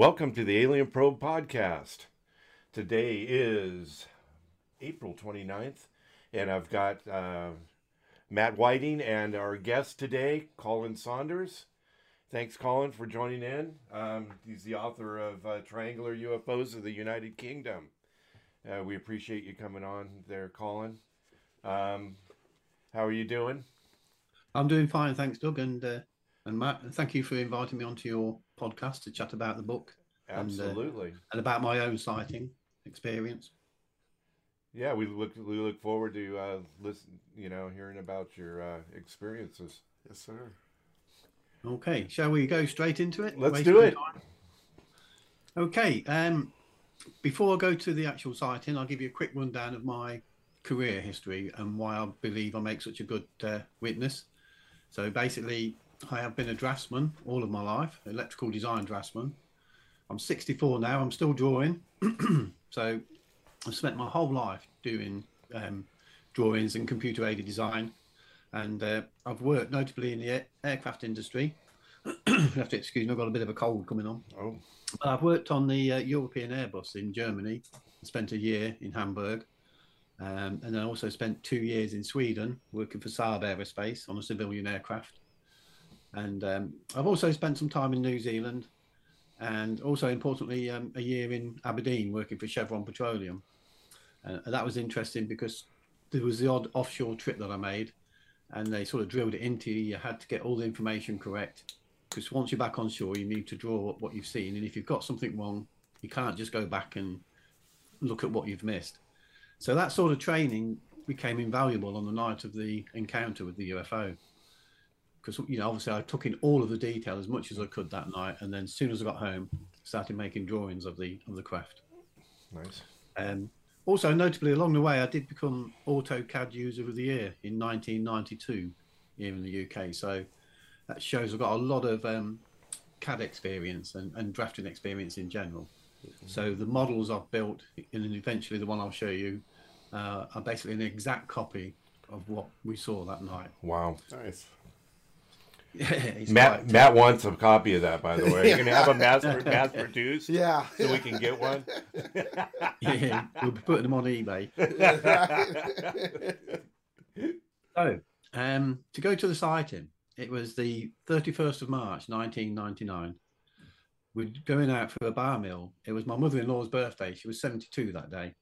Welcome to the Alien Probe podcast. Today is April 29th, and I've got uh, Matt Whiting and our guest today, Colin Saunders. Thanks, Colin, for joining in. Um, he's the author of uh, Triangular UFOs of the United Kingdom. Uh, we appreciate you coming on there, Colin. Um, how are you doing? I'm doing fine, thanks, Doug, and uh, and Matt. Thank you for inviting me onto your podcast to chat about the book. Absolutely. And, uh, and about my own sighting experience. Yeah, we look we look forward to uh, listen, you know, hearing about your uh, experiences. Yes, sir. Okay, shall we go straight into it? Let's Waste do it. Time? Okay, um, before I go to the actual sighting, I'll give you a quick rundown of my career history and why I believe I make such a good uh, witness. So basically, I have been a draftsman all of my life, electrical design draftsman. I'm 64 now. I'm still drawing. so I've spent my whole life doing um, drawings and computer aided design. And uh, I've worked notably in the air- aircraft industry. you have to excuse me, I've got a bit of a cold coming on. Oh. I've worked on the uh, European Airbus in Germany, spent a year in Hamburg. Um, and then also spent two years in Sweden working for Saab Aerospace on a civilian aircraft. And um, I've also spent some time in New Zealand and also importantly, um, a year in Aberdeen working for Chevron Petroleum. Uh, and that was interesting because there was the odd offshore trip that I made and they sort of drilled it into you. You had to get all the information correct because once you're back on shore, you need to draw up what you've seen. And if you've got something wrong, you can't just go back and look at what you've missed. So that sort of training became invaluable on the night of the encounter with the UFO because you know obviously I took in all of the detail as much as I could that night, and then as soon as I got home, started making drawings of the of the craft. Nice. Um, also, notably along the way, I did become AutoCAD User of the Year in 1992 here in the UK. So that shows I've got a lot of um, CAD experience and, and drafting experience in general. Mm-hmm. So the models I've built, and eventually the one I'll show you, uh, are basically an exact copy of what we saw that night. Wow, nice. Matt Matt wants a copy of that, by the way. You're gonna have a mass mass produced, yeah, so we can get one. yeah, we'll be putting them on eBay. so, um, to go to the sighting, it was the 31st of March, 1999. We're going out for a bar meal. It was my mother-in-law's birthday. She was 72 that day,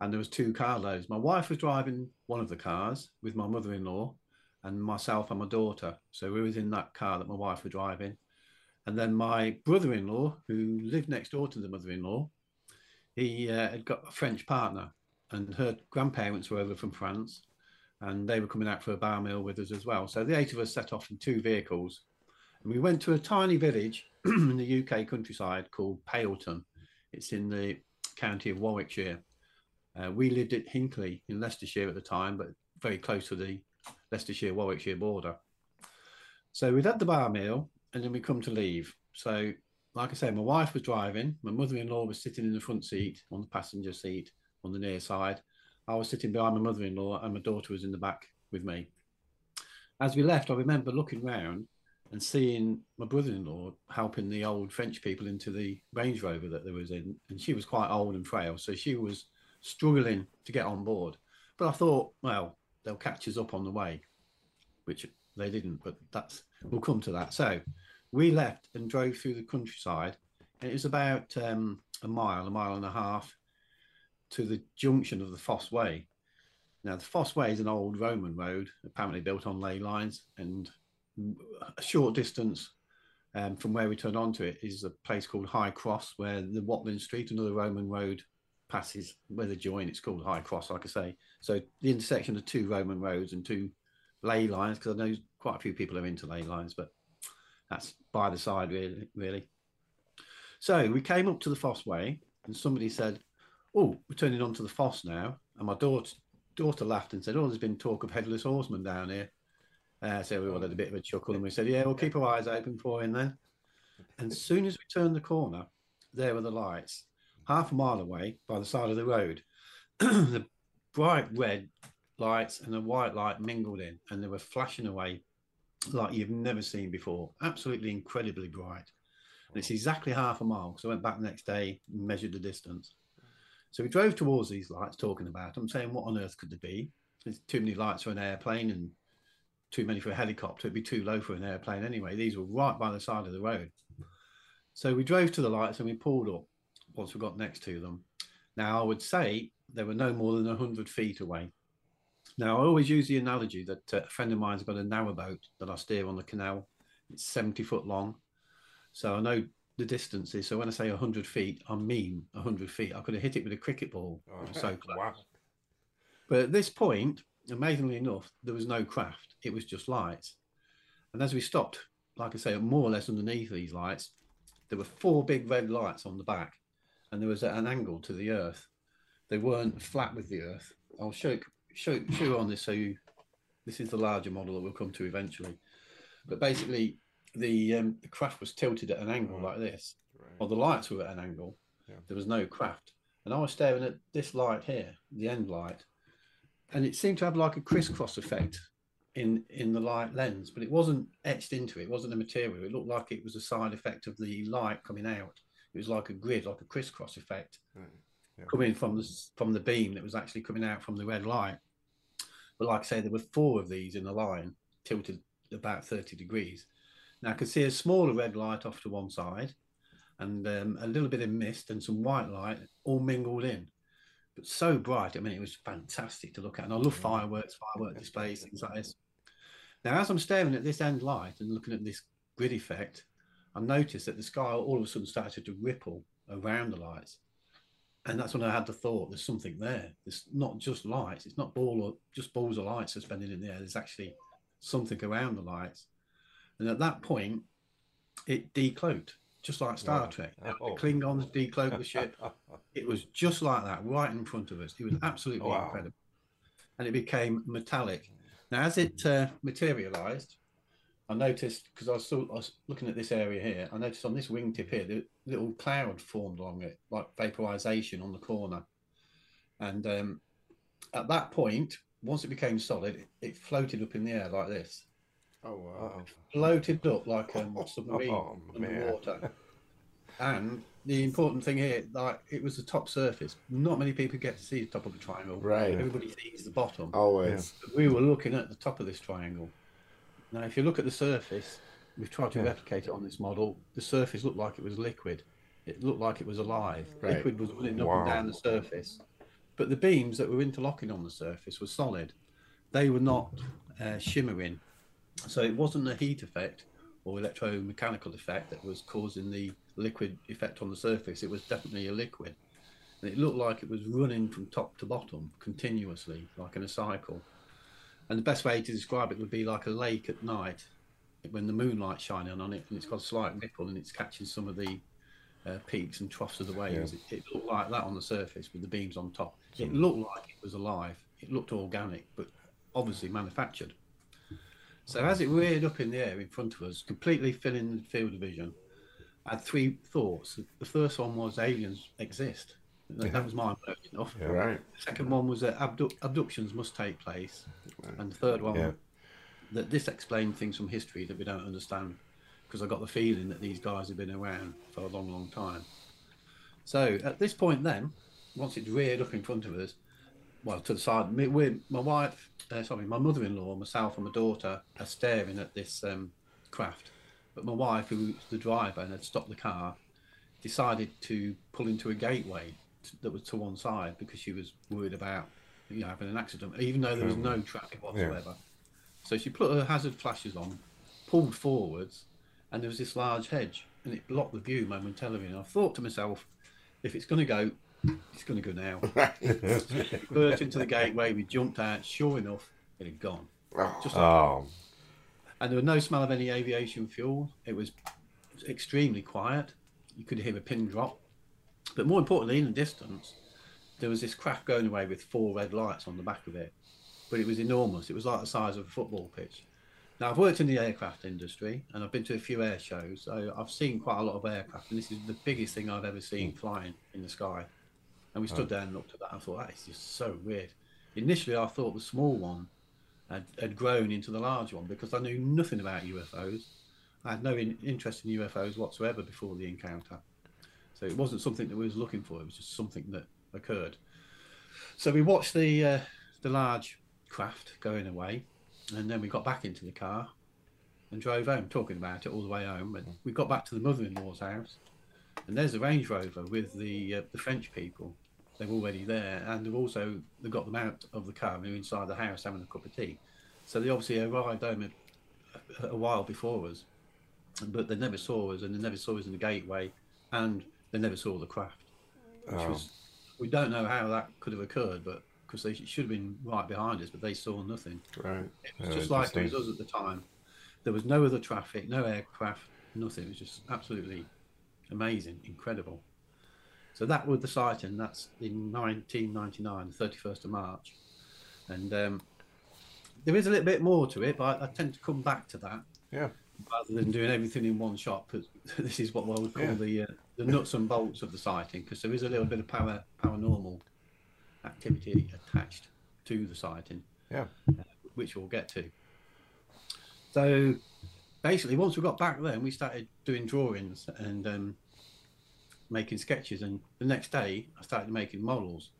and there was two carloads. My wife was driving one of the cars with my mother-in-law and myself and my daughter. So we was in that car that my wife was driving. And then my brother-in-law, who lived next door to the mother-in-law, he uh, had got a French partner, and her grandparents were over from France, and they were coming out for a bar meal with us as well. So the eight of us set off in two vehicles, and we went to a tiny village in the UK countryside called Pailton. It's in the county of Warwickshire. Uh, we lived at Hinckley in Leicestershire at the time, but very close to the Leicestershire Warwickshire border. So we'd had the bar meal and then we come to leave. So, like I said, my wife was driving, my mother in law was sitting in the front seat on the passenger seat on the near side. I was sitting behind my mother in law and my daughter was in the back with me. As we left, I remember looking round and seeing my brother-in-law helping the old French people into the Range Rover that they was in, and she was quite old and frail, so she was struggling to get on board. But I thought, well, they'll catch us up on the way, which they didn't, but that's we'll come to that. So we left and drove through the countryside, and it was about um, a mile, a mile and a half to the junction of the Fosse Way. Now, the Fosse Way is an old Roman road, apparently built on ley lines, and a short distance um, from where we turned onto it is a place called High Cross, where the Watling Street, another Roman road, passes where they join. It's called High Cross, like I say. So the intersection of two Roman roads and two ley lines, because I know quite a few people are into ley lines, but that's by the side, really. really. So we came up to the Fosse Way, and somebody said, "Oh, we're turning onto the Fosse now." And my daughter daughter laughed and said, "Oh, there's been talk of headless horsemen down here." Uh, so we all had a bit of a chuckle, and we said, "Yeah, we'll keep our eyes open for him then." And as soon as we turned the corner, there were the lights half a mile away by the side of the road. the bright red lights and the white light mingled in, and they were flashing away like you've never seen before. Absolutely incredibly bright. And it's exactly half a mile. So I went back the next day and measured the distance. So we drove towards these lights, talking about them, saying, what on earth could they be? There's too many lights for an airplane and too many for a helicopter. It'd be too low for an airplane anyway. These were right by the side of the road. So we drove to the lights and we pulled up once we got next to them. Now, I would say they were no more than 100 feet away. Now, I always use the analogy that uh, a friend of mine's got a narrowboat that I steer on the canal. It's 70 foot long. So I know the distances. So when I say 100 feet, I mean 100 feet. I could have hit it with a cricket ball. It was so close. Wow. But at this point, amazingly enough, there was no craft. It was just lights. And as we stopped, like I say, more or less underneath these lights, there were four big red lights on the back, and there was at an angle to the earth. They weren't flat with the earth. I'll show show show you on this. So you, this is the larger model that we'll come to eventually. But basically, the um, the craft was tilted at an angle like this, Right. or the lights were at an angle. Yeah. There was no craft, and I was staring at this light here, the end light, and it seemed to have like a crisscross effect in in the light lens, but it wasn't etched into it. It wasn't a material. It looked like it was a side effect of the light coming out. It was like a grid, like a crisscross effect Right. Yeah. coming from the from the beam that was actually coming out from the red light. But like I say, there were four of these in a line, tilted about 30 degrees. Now I could see a smaller red light off to one side, and um, a little bit of mist and some white light all mingled in. But so bright, I mean, it was fantastic to look at. And I love fireworks, firework displays, things like this. Now, as I'm staring at this end light and looking at this grid effect, I noticed that the sky all of a sudden started to ripple around the lights. And that's when I had the thought, there's something there. It's not just lights. It's not ball or just balls of light suspended in the air. There's actually something around the lights. And at that point, it decloaked, just like Star Wow. Trek. Oh. The Klingons decloaked the ship. It was just like that, right in front of us. It was absolutely Wow. incredible. And it became metallic. Now, as it uh, materialized, I noticed because I, I was looking at this area here. I noticed on this wingtip here, the little cloud formed along it, like vaporization on the corner. And um, at that point, once it became solid, it, it floated up in the air like this, Oh wow. Uh-oh. floated up like um, a submarine Oh, underwater. And the important thing here, like it was the top surface. Not many people get to see the top of the triangle. Right. Everybody sees the bottom. Always. We were looking at the top of this triangle. Now, if you look at the surface, we've tried to Yeah. replicate it on this model. The surface looked like it was liquid. It looked like it was alive. Right. Liquid was running up Wow. and down the surface. But the beams that were interlocking on the surface were solid. They were not uh, shimmering. So it wasn't a heat effect or electromechanical effect that was causing the liquid effect on the surface. It was definitely a liquid. And it looked like it was running from top to bottom continuously, like in a cycle. And the best way to describe it would be like a lake at night when the moonlight's shining on it and it's got a slight ripple and it's catching some of the uh, peaks and troughs of the waves. It, it looked like that on the surface with the beams on top. It looked like it was alive. It looked organic, but obviously manufactured. So as it reared up in the air in front of us, completely filling the field of vision, I had three thoughts. The first one was aliens exist. That, that was mind blowing enough. Yeah. Right. The second one was that abdu- abductions must take place, and the third one Yeah. that this explained things from history that we don't understand, because I got the feeling that these guys have been around for a long, long time. So at this point, then, once it's reared up in front of us, well, to the side, me, my wife, uh, sorry, my mother-in-law, myself, and my daughter are staring at this um, craft. But my wife, who was the driver and had stopped the car, decided to pull into a gateway that was to one side because she was worried about you know, having an accident, even though there was no traffic whatsoever. So she put her hazard flashes on, pulled forwards, and there was this large hedge, and it blocked the view momentarily. And I thought to myself, if it's going to go, it's going to go now. we burst into the gateway, we jumped out. Sure enough, it had gone. Oh, Just like Oh, and there was no smell of any aviation fuel. It was extremely quiet. You could hear a pin drop. But more importantly, in the distance, there was this craft going away with four red lights on the back of it. But it was enormous. It was like the size of a football pitch. Now, I've worked in the aircraft industry and I've been to a few air shows. So I've seen quite a lot of aircraft, and this is the biggest thing I've ever seen hmm. flying in the sky. And we stood there and looked at that. and I thought, that is just so weird. Initially, I thought the small one had, had grown into the large one because I knew nothing about UFOs. I had no in, interest in UFOs whatsoever before the encounter. So it wasn't something that we was looking for. It was just something that occurred. So we watched the uh, the large craft going away, and then we got back into the car and drove home, talking about it all the way home. And we got back to the mother-in-law's house, and there's a Range Rover with the uh, the French people. They're already there, and they've also they got them out of the car and they're inside the house having a cup of tea. So they obviously arrived home a, a while before us, but they never saw us, and they never saw us in the gateway, and they never saw the craft. Which Oh. was, we don't know how that could have occurred, but because they should have been right behind us, but they saw nothing. Right. It was Yeah, just like it was us at the time. There was no other traffic, no aircraft, nothing. It was just absolutely amazing, incredible. So that was the sighting. That's in 1999, the 31st of March. And um, there is a little bit more to it, but I, I tend to come back to that Yeah. Rather than doing everything in one shot. Because this is what I would call Yeah. the uh, the nuts and bolts of the sighting, because there is a little bit of para, paranormal activity attached to the sighting Yeah. which we'll get to. So basically, once we got back then, we started doing drawings and um, making sketches. And the next day, I started making models.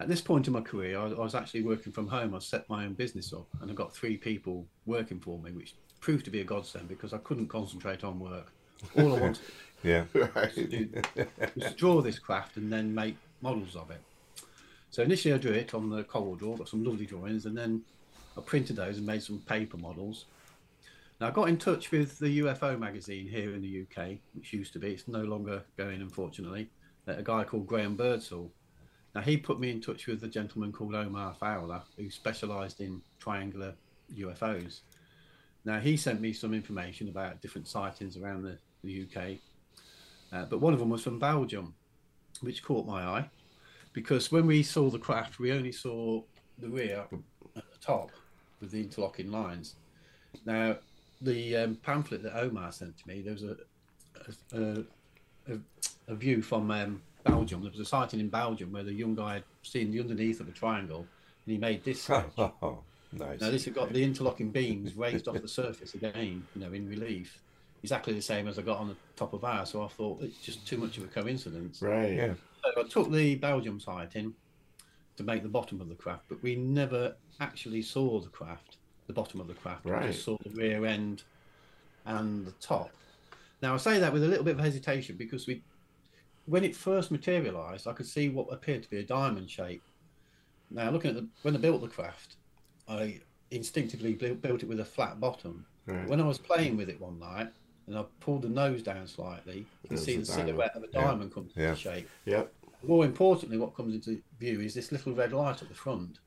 At this point in my career, I, I was actually working from home. I set my own business up, and I got three people working for me, which proved to be a godsend because I couldn't concentrate on work. All I wanted Yeah. to do was to draw this craft and then make models of it. So initially I drew it on the CorelDRAW, got some lovely drawings, and then I printed those and made some paper models. Now I got in touch with the UFO magazine here in the UK, which used to be, it's no longer going unfortunately, uh, a guy called Graham Birdsall. Now he put me in touch with a gentleman called Omar Fowler, who specialised in triangular UFOs. Now he sent me some information about different sightings around the, the UK, uh, but one of them was from Belgium, which caught my eye because when we saw the craft, we only saw the rear at the top with the interlocking lines. Now, the um, pamphlet that Omar sent to me, there was a a, a, a view from um, Belgium. There was a sighting in Belgium where the young guy had seen the underneath of a triangle, and he made this nice. Now this has got the interlocking beams raised off the surface again, you know, in relief. Exactly the same as I got on the top of ours. So I thought it's just too much of a coincidence. Right. Yeah. So I took the Belgium sighting to make the bottom of the craft, but we never actually saw the craft, the bottom of the craft. We just saw the rear end and the top. Now I say that with a little bit of hesitation because we, when it first materialised, I could see what appeared to be a diamond shape. Now looking at the when I built the craft, I instinctively built, it with a flat bottom. Right. When I was playing with it one night and I pulled the nose down slightly, you can see the diamond. silhouette of a Yeah. diamond come Yeah. into shape. Yep. More importantly, what comes into view is this little red light at the front.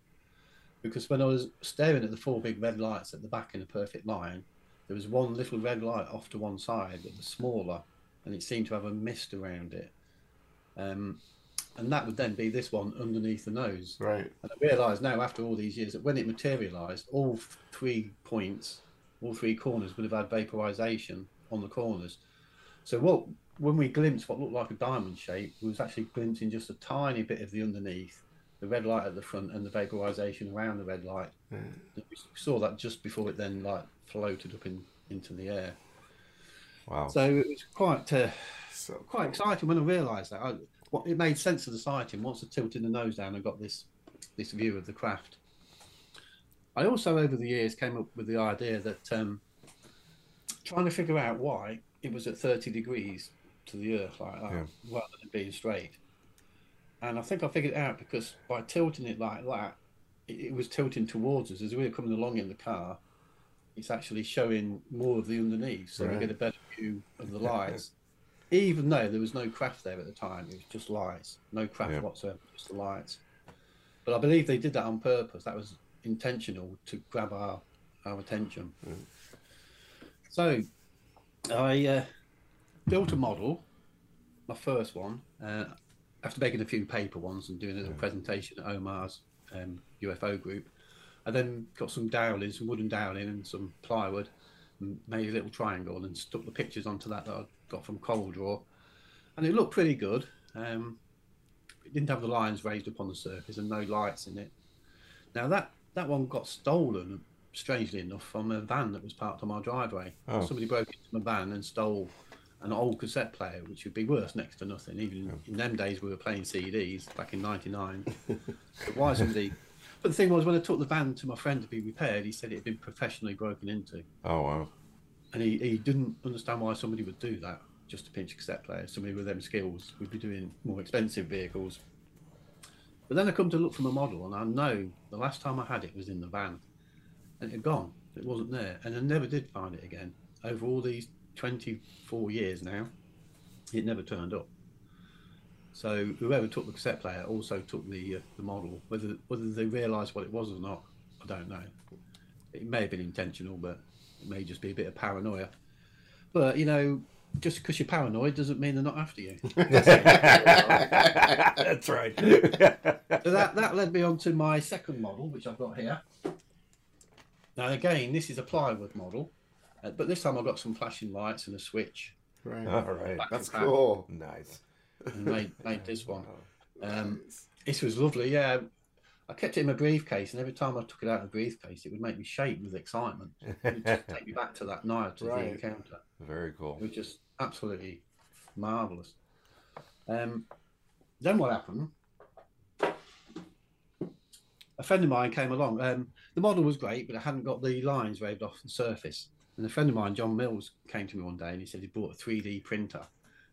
Because when I was staring at the four big red lights at the back in a perfect line, there was one little red light off to one side that was smaller, and it seemed to have a mist around it. Um, and that would then be this one underneath the nose. Right. And I realise now, after all these years, that when it materialised, all three points, all three corners would have had vaporisation on the corners. So what, when we glimpsed what looked like a diamond shape, we was actually glimpsing just a tiny bit of the underneath, the red light at the front, and the vaporisation around the red light. We saw that just before it then like floated up in into the air. Wow. So it was quite uh, So quite exciting when I realised that. I, what, it made sense of the sighting once I tilted the nose down and got this this view of the craft. I also, over the years, came up with the idea that um, trying to figure out why it was at 30 degrees to the earth like that, Yeah. rather than being straight. And I think I figured it out because by tilting it like that, it, it was tilting towards us as we were coming along in the car. It's actually showing more of the underneath, so we get a better view of the lights even though there was no craft there at the time, it was just lights, no craft Yeah. whatsoever, just the lights. But I believe they did that on purpose. That was intentional to grab our our attention. So I uh, built a model, my first one, uh, after making a few paper ones and doing a little presentation at Omar's um, UFO group. I then got some dowling, some wooden dowling, and some plywood, and made a little triangle and stuck the pictures onto that that I got from CorelDRAW, and it looked pretty good. Um, it didn't have the lines raised up on the surface and no lights in it. Now that that one got stolen strangely enough, from a van that was parked on my driveway. Oh. Somebody broke into my van and stole an old cassette player, which would be worth next to nothing. Even in them days, we were playing CDs back in '99. but why somebody? But the thing was, when I took the van to my friend to be repaired, he said it had been professionally broken into, Oh wow. And he, he didn't understand why somebody would do that just to pinch a cassette player. Somebody with them skills would be doing more expensive vehicles. But then I come to look for my model, and I know the last time I had it was in the van, and it had gone. It wasn't there, and I never did find it again. Over all these 24 years now, it never turned up. So whoever took the cassette player also took the uh, the model. Whether whether they realised what it was or not, I don't know. It may have been intentional, but it may just be a bit of paranoia. But you know, just because you're paranoid doesn't mean they're not after you. That's right. So that, that led me on to my second model, which I've got here. Now, again, this is a plywood model, uh, but this time I've got some flashing lights and a switch Right. All right. That's cool. Nice. and made, made this one. Um, this was lovely, yeah. I kept it in my briefcase, and every time I took it out of the briefcase, it would make me shake with excitement. It would just take me back to that night of Right. the encounter. Very cool. It was just absolutely marvelous. Um, then what happened? A friend of mine came along. Um, the model was great, but it hadn't got the lines raved off the surface. And a friend of mine, John Mills, came to me one day and he said he bought a 3D printer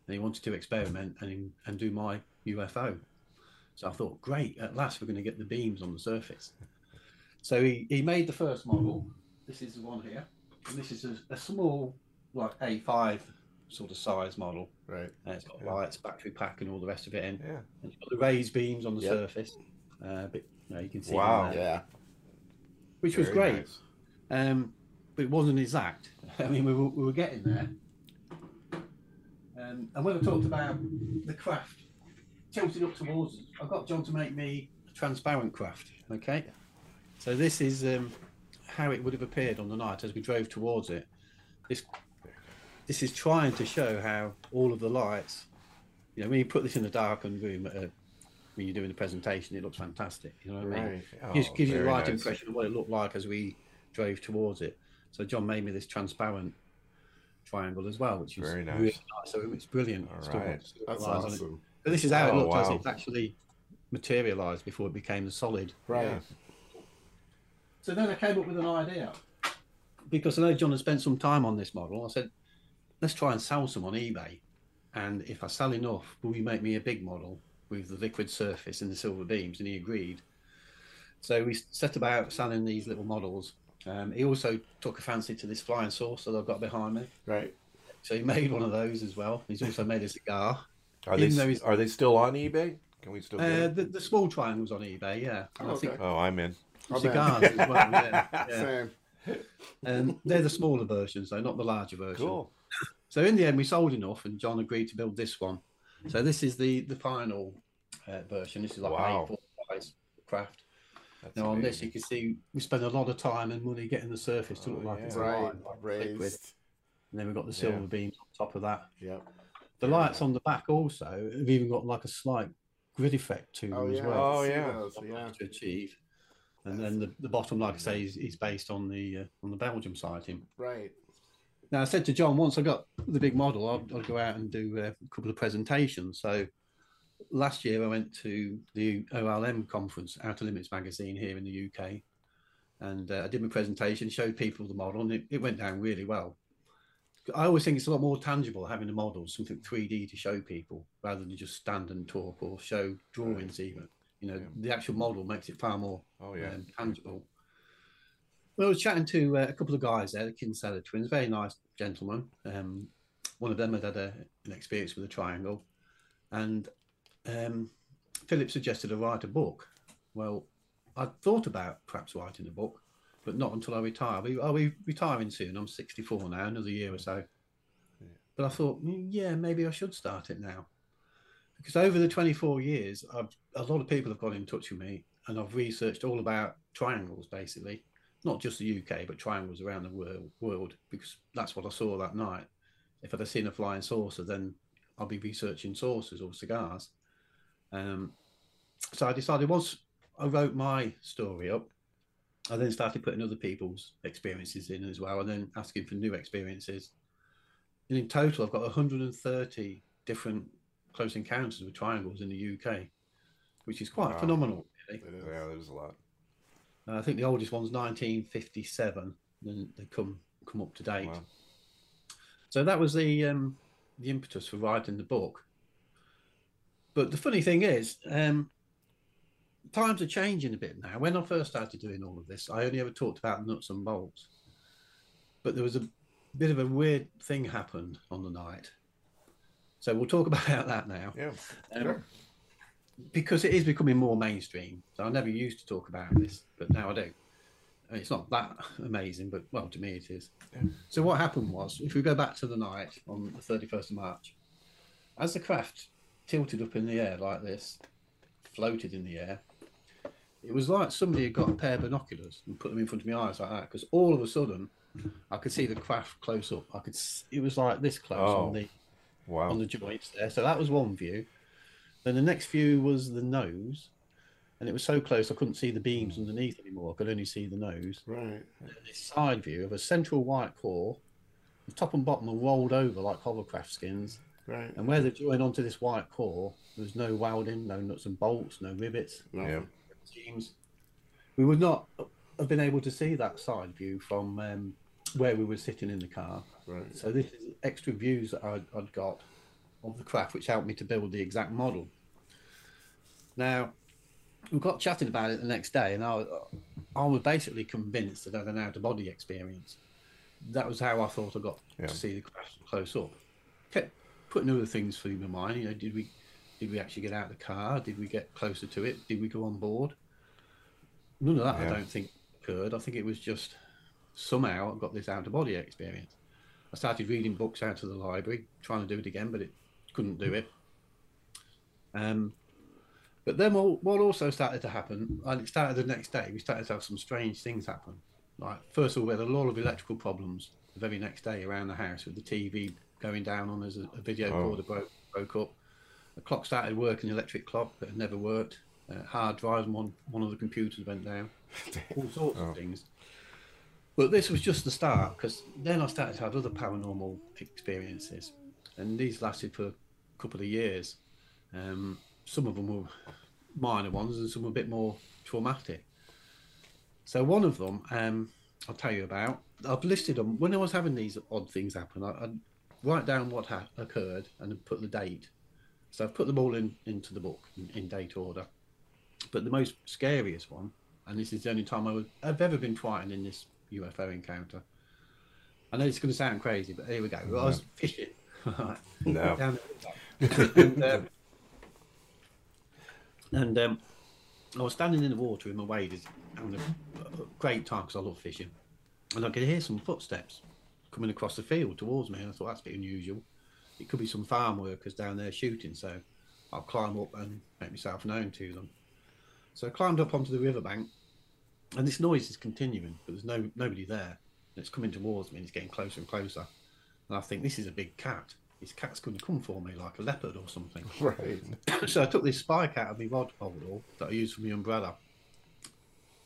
and he wanted to experiment and, and do my UFO. So I thought, great, at last we're going to get the beams on the surface. So he, he made the first model. This is the one here. And this is a, a small, like A5 sort of size model. Right. And it's got Yeah. lights, battery pack, and all the rest of it in. Yeah. And it's got the raised beams on the Yep. surface. Uh, but you, know, you can see Wow. Yeah. which was great. nice. Um, but it wasn't exact. I mean, we were, we were getting there. Um, and when I talked about the craft tilted up towards us, I got John to make me a transparent craft. Okay. So this is um, how it would have appeared on the night as we drove towards it. This this is trying to show how all of the lights, you know, when you put this in a darkened room at a, when you're doing the presentation, it looks fantastic. You know what I mean? Right. Oh, gives, gives you the right nice. impression of what it looked like as we drove towards it. So John made me this transparent triangle as well, which is Very nice. really nice. So it's brilliant. All right. That's it. awesome. But this is how it Oh, looked as wow. it's actually materialized before it became the solid. Right. Yeah. So then I came up with an idea because I know John had spent some time on this model. I said, let's try and sell some on eBay. And if I sell enough, will you make me a big model with the liquid surface and the silver beams? And he agreed. So we set about selling these little models. Um, he also took a fancy to this flying saucer that I've got behind me. Right. So he made one of those as well. He's also made a cigar. Are they Even though are they still on eBay? Can we still get Uh, them? the, the small triangles on eBay, yeah. And I Okay. think Oh, I'm in. Oh, man. cigars as well, yeah. yeah. Same. Um, they're the smaller versions, though, not the larger version. Cool. So in the end, we sold enough, and John agreed to build this one. So this is the the final uh, version. This is like Wow. an A4 size craft. That's Now on this, you can see we spent a lot of time and money getting the surface to Oh, look like yeah. it's Right. alive, like liquid. Raised. And then we've got the Yeah. silver beams on top of that. Yep. The lights on the back also have even got like a slight grid effect to them Oh as well. Oh, yeah. those, Yeah. To achieve. And then the, the bottom, like I say, is, is based on the uh, on the Belgium sighting. Right. Now, I said to John once I got the big model, I'd, I'd go out and do uh, a couple of presentations. So last year I went to the OLM conference, Outer Limits magazine here in the UK, and uh, I did my presentation, showed people the model, and it, it went down really well. I always think it's a lot more tangible having a model, something 3D to show people, rather than just stand and talk or show drawings even. You know, Yeah. the actual model makes it far more Oh yeah. um, tangible. Well, I was chatting to uh, a couple of guys there, the Kinsella twins, very nice gentlemen. Um, one of them had had a, an experience with a triangle, and um, Philip suggested I write a book. Well, I'd thought about perhaps writing a book, but not until I retire. Are We, I'll be retiring soon. I'm 64 now, another year or so. But I thought, "Mm, yeah, maybe I should start it now. Because over the 24 years, I've, a lot of people have got in touch with me and I've researched all about triangles basically, not just the UK, but triangles around the world, world because that's what I saw that night. If I'd have seen a flying saucer, then I'll be researching saucers or cigars. Um, so I decided once I wrote my story up, I then started putting other people's experiences in as well, and then asking for new experiences. And in total, I've got 130 different close encounters with triangles in the UK, which is quite Wow. phenomenal. Really. Yeah, there's a lot. Uh, I think the oldest one's 1957, and they come come up to date. Wow. So that was the um, the impetus for writing the book. But the funny thing is, um, times are changing a bit now. When I first started doing all of this, I only ever talked about nuts and bolts. But there was a bit of a weird thing happened on the night. So we'll talk about that now. Yeah. Um, Sure. because it is becoming more mainstream. So I never used to talk about this, but now I do. It's not that amazing, but well, to me it is. Yeah. So what happened was, if we go back to the night on the 31st of March, as the craft tilted up in the air like this, floated in the air, it was like somebody had got a pair of binoculars and put them in front of my eyes like that. Because all of a sudden, I could see the craft close up. I could. s- It was like this close Oh. on the Wow. on the joints there. So that was one view. Then the next view was the nose, and it was so close I couldn't see the beams hmm. underneath anymore. I could only see the nose. Right. This side view of a central white core, the top and bottom are rolled over like hovercraft skins, Right. and where they join onto this white core, there was no welding, no nuts and bolts, no rivets, No. Yeah. Seams. We would not have been able to see that side view from um, where we were sitting in the car. Right. So this is extra views that I'd, I'd got of the craft, which helped me to build the exact model. Now, we got chatting about it the next day, and I, was- I was basically convinced that I had an out-of-body experience. That was how I thought I got Yeah. to see the craft close up. Kept putting other things through my mind. You know, did we did we actually get out of the car? Did we get closer to it? Did we go on board? None of that, Yeah. I don't think occurred. I think it was just somehow I got this out-of-body experience. I started reading books out of the library, trying to do it again, but it couldn't do it. Um, but then what, what also started to happen, and it started the next day, we started to have some strange things happen. Like, first of all, we had a lot of electrical problems the very next day around the house with the TV going down on us, a, video Oh. recorder broke, broke up. The clock started working, the electric clock that had never worked. Uh, hard drives, on one, one of the computers went down. All sorts Oh. of things. But this was just the start because then I started to have other paranormal experiences, and these lasted for a couple of years. Um, some of them were minor ones, and some were a bit more traumatic. So one of them, um, I'll tell you about. I've listed them when I was having these odd things happen. I, I'd write down what ha- occurred and put the date. So I've put them all in into the book in, in date order. But the most scariest one, and this is the only time I would, I've ever been frightened in this UFO encounter. I know it's going to sound crazy, but here we go. I was fishing. No. And, um, and um, I was standing in the water in my waders, having a great time because I love fishing. And I could hear some footsteps coming across the field towards me, and I thought that's a bit unusual. It could be some farm workers down there shooting, so I'll climb up and make myself known to them. So I climbed up onto the riverbank, and this noise is continuing, but there's no nobody there. And it's coming towards me, and it's getting closer and closer. And I think this is a big cat. This cat's going to come for me like a leopard or something. Right. so I took this spike out of my rod holder that I used for my umbrella.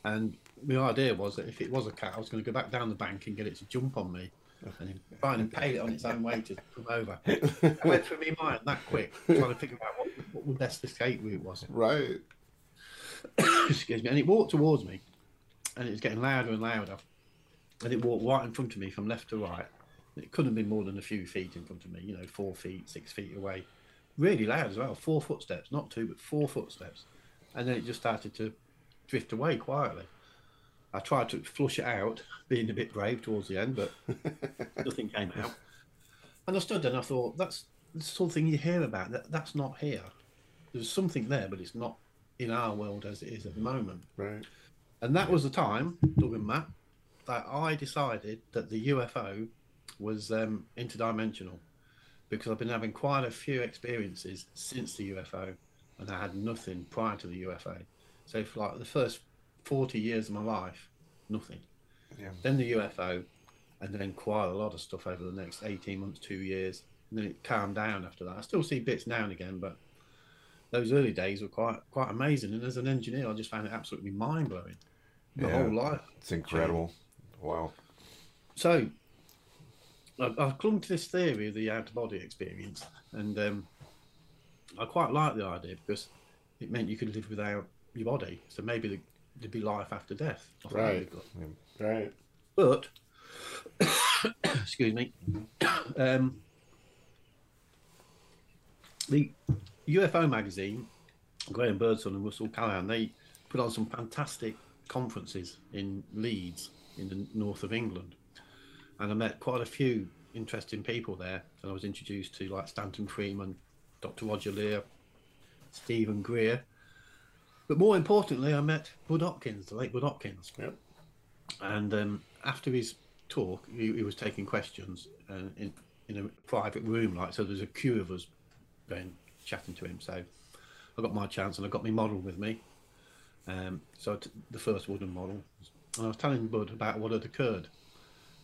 And my idea was that if it was a cat, I was going to go back down the bank and get it to jump on me and then try and impale it on its own way to come over. I went through my mind that quick, trying to figure out what, what the best escape route was. Right. Excuse me. And it walked towards me, and it was getting louder and louder. And it walked right in front of me from left to right. It couldn't have been more than a few feet in front of me, you know, four feet, six feet away. Really loud as well. Four footsteps, not two, but four footsteps. And then it just started to drift away quietly. I tried to flush it out, being a bit brave towards the end, but nothing came out. And I stood there and I thought, that's, that's something you hear about. That That's not here. There's something there, but it's not in our world as it is at the moment. Right. And that was the time, and Matt, that I decided that the UFO was um, interdimensional because I've been having quite a few experiences since the UFO and I had nothing prior to the UFO. So for like the first 40 years of my life, nothing. Yeah. Then the UFO and then quite a lot of stuff over the next 18 months, two years. And then it calmed down after that. I still see bits now and again, but those early days were quite quite amazing. And as an engineer, I just found it absolutely mind blowing. my Yeah. whole life. It's incredible. Wow. So I, I clung to this theory of the out of body experience, and um, I quite like the idea because it meant you could live without your body. So maybe the, there'd be life after death. I thought that'd Right. good. Right. But excuse me, um, the UFO magazine, Graham Birdsall and Russell Callaghan, they put on some fantastic conferences in Leeds, in the north of England, and I met quite a few interesting people there. And I was introduced to like Stanton Friedman, Dr. Roger Leir, Stephen Greer. But more importantly, I met Bud Hopkins, the late Bud Hopkins. Yep. And um, after his talk, he, he was taking questions uh, in in a private room, like so. There's a queue of us going chatting to him. So I got my chance, and I got my model with me. Um, so t- the first wooden model, and I was telling Bud about what had occurred,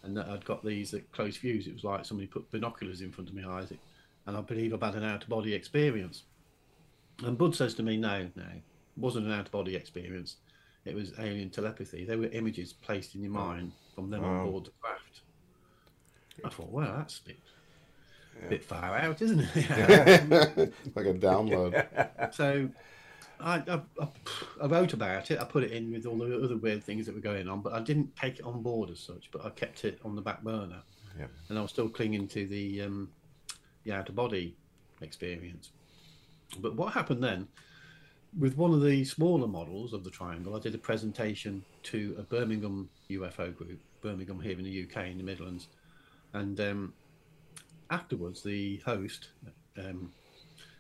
and that I'd got these at close views. It was like somebody put binoculars in front of my eyes, and I believe I've had an out of body experience. And Bud says to me, "No, no, it wasn't an out of body experience. It was alien telepathy. They were images placed in your mind from them Wow. on board the craft." I thought, well, that's a bit, bit far out, isn't it? like a download. so I, I, I, I wrote about it. I put it in with all the other weird things that were going on, but I didn't take it on board as such. But I kept it on the back burner, Yeah. and I was still clinging to the um, the out of body experience. But what happened then? With one of the smaller models of the triangle, I did a presentation to a Birmingham UFO group, Birmingham here in the UK in the Midlands, and um, afterwards the host um,